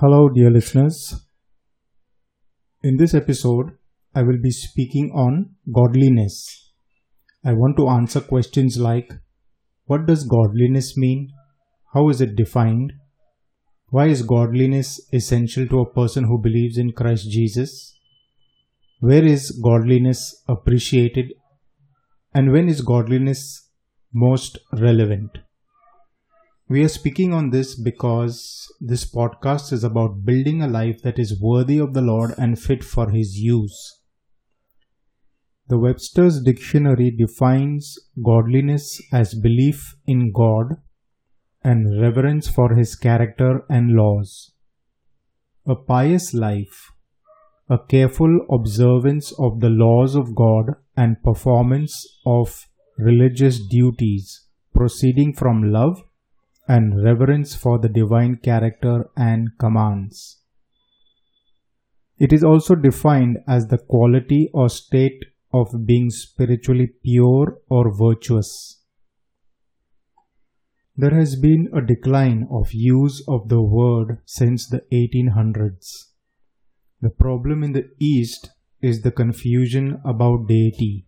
Hello, dear listeners. In this episode, I will be speaking on godliness. I want to answer questions like What does godliness mean? How is it defined? Why is godliness essential to a person who believes in Christ Jesus? Where is godliness appreciated? And when is godliness most relevant? We are speaking on this because this podcast is about building a life that is worthy of the Lord and fit for His use. The Webster's Dictionary defines godliness as belief in God and reverence for His character and laws. A pious life, a careful observance of the laws of God and performance of religious duties proceeding from love and reverence for the divine character and commands. It is also defined as the quality or state of being spiritually pure or virtuous. There has been a decline of use of the word since the 1800s. The problem in the East is the confusion about deity.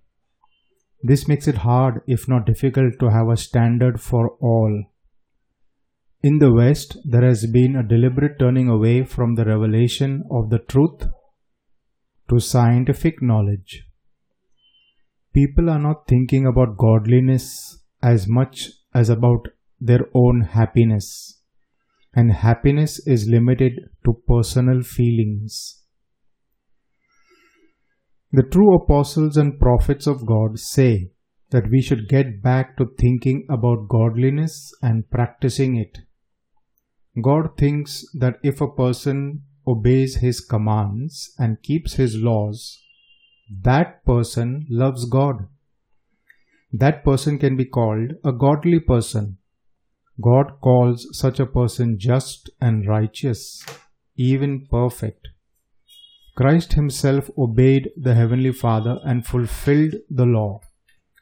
This makes it hard, if not difficult, to have a standard for all. In the West, there has been a deliberate turning away from the revelation of the truth to scientific knowledge. People are not thinking about godliness as much as about their own happiness, and happiness is limited to personal feelings. The true apostles and prophets of God say that we should get back to thinking about godliness and practicing it. God thinks that if a person obeys his commands and keeps his laws, that person loves God. That person can be called a godly person. God calls such a person just and righteous, even perfect. Christ himself obeyed the Heavenly Father and fulfilled the law.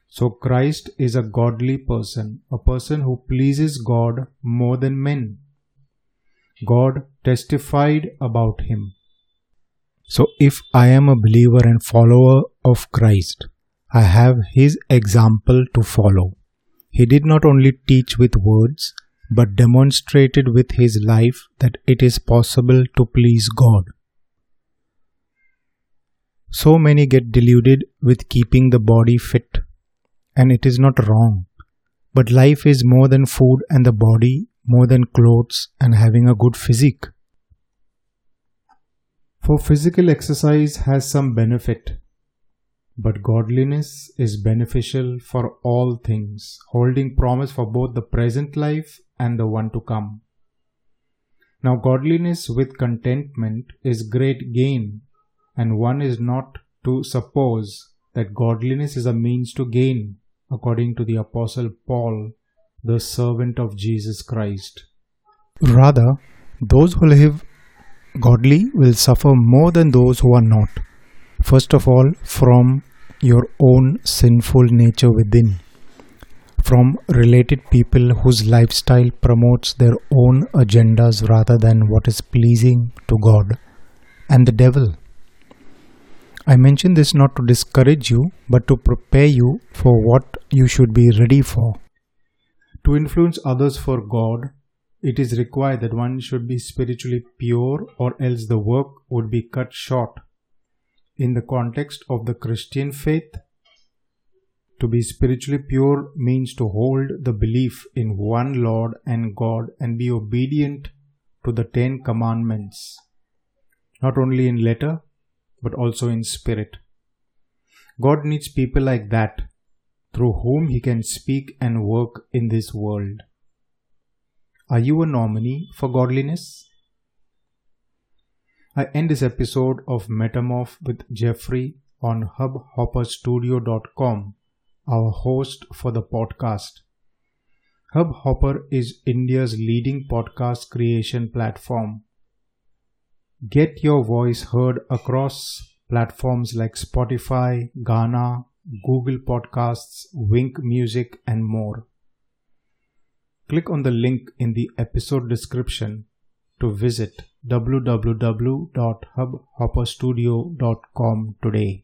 So Christ is a godly person, a person who pleases God more than men. God testified about him. So, if I am a believer and follower of Christ, I have his example to follow. He did not only teach with words, but demonstrated with his life that it is possible to please God. So many get deluded with keeping the body fit, and it is not wrong. But life is more than food and the body more than clothes and having a good physique. For physical exercise has some benefit, but godliness is beneficial for all things, holding promise for both the present life and the one to come. Now, godliness with contentment is great gain, and one is not to suppose that godliness is a means to gain, according to the Apostle Paul the servant of Jesus Christ. Rather, those who live godly will suffer more than those who are not. First of all, from your own sinful nature within, from related people whose lifestyle promotes their own agendas rather than what is pleasing to God, and the devil. I mention this not to discourage you, but to prepare you for what you should be ready for. To influence others for God, it is required that one should be spiritually pure, or else the work would be cut short. In the context of the Christian faith, to be spiritually pure means to hold the belief in one Lord and God and be obedient to the Ten Commandments, not only in letter but also in spirit. God needs people like that through whom he can speak and work in this world. Are you a nominee for godliness? I end this episode of Metamorph with Jeffrey on hubhopperstudio.com, our host for the podcast. Hubhopper is India's leading podcast creation platform. Get your voice heard across platforms like Spotify, Gaana, Google Podcasts, Wynk Music, and more. Click on the link in the episode description to visit www.hubhopperstudio.com today.